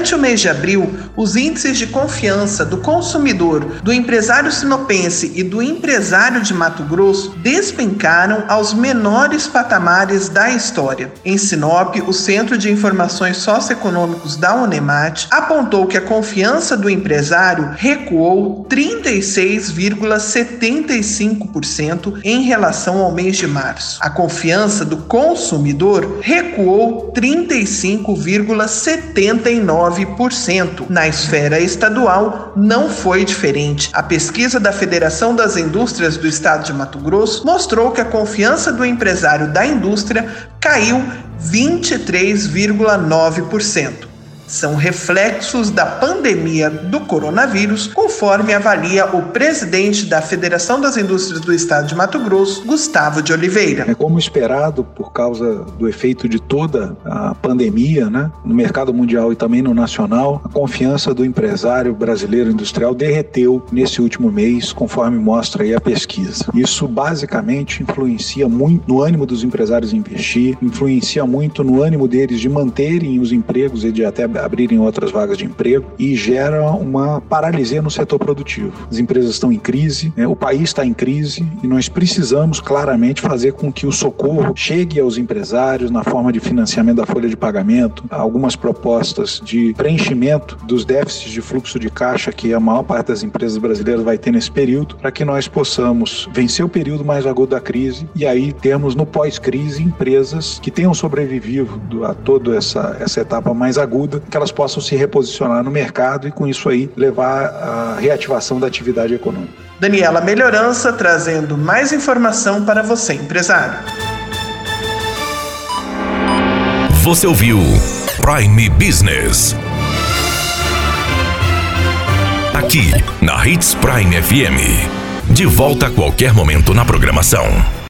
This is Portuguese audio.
Durante o mês de abril, os índices de confiança do consumidor, do empresário sinopense e do empresário de Mato Grosso despencaram aos menores patamares da história. Em Sinop, o Centro de Informações Socioeconômicos da Unemat apontou que a confiança do empresário recuou 36,75% em relação ao mês de março. A confiança do consumidor recuou 35,79%. 9%. Na esfera estadual, não foi diferente. A pesquisa da Federação das Indústrias do Estado de Mato Grosso mostrou que a confiança do empresário da indústria caiu 23,9% são reflexos da pandemia do coronavírus, conforme avalia o presidente da Federação das Indústrias do Estado de Mato Grosso, Gustavo de Oliveira. É como esperado, por causa do efeito de toda a pandemia, né, no mercado mundial e também no nacional, a confiança do empresário brasileiro industrial derreteu nesse último mês, conforme mostra aí a pesquisa. Isso basicamente influencia muito no ânimo dos empresários em investir, influencia muito no ânimo deles de manterem os empregos e de até abrirem outras vagas de emprego e gera uma paralisia no setor produtivo. As empresas estão em crise, né? o país está em crise e nós precisamos claramente fazer com que o socorro chegue aos empresários na forma de financiamento da folha de pagamento, algumas propostas de preenchimento dos déficits de fluxo de caixa que a maior parte das empresas brasileiras vai ter nesse período, para que nós possamos vencer o período mais agudo da crise e aí termos no pós-crise empresas que tenham sobrevivido a toda essa, essa etapa mais aguda, que elas possam se reposicionar no mercado e com isso aí levar à reativação da atividade econômica. Daniela Melhorança trazendo mais informação para você, empresário. Você ouviu Prime Business. Aqui na Hits Prime FM. De volta a qualquer momento na programação.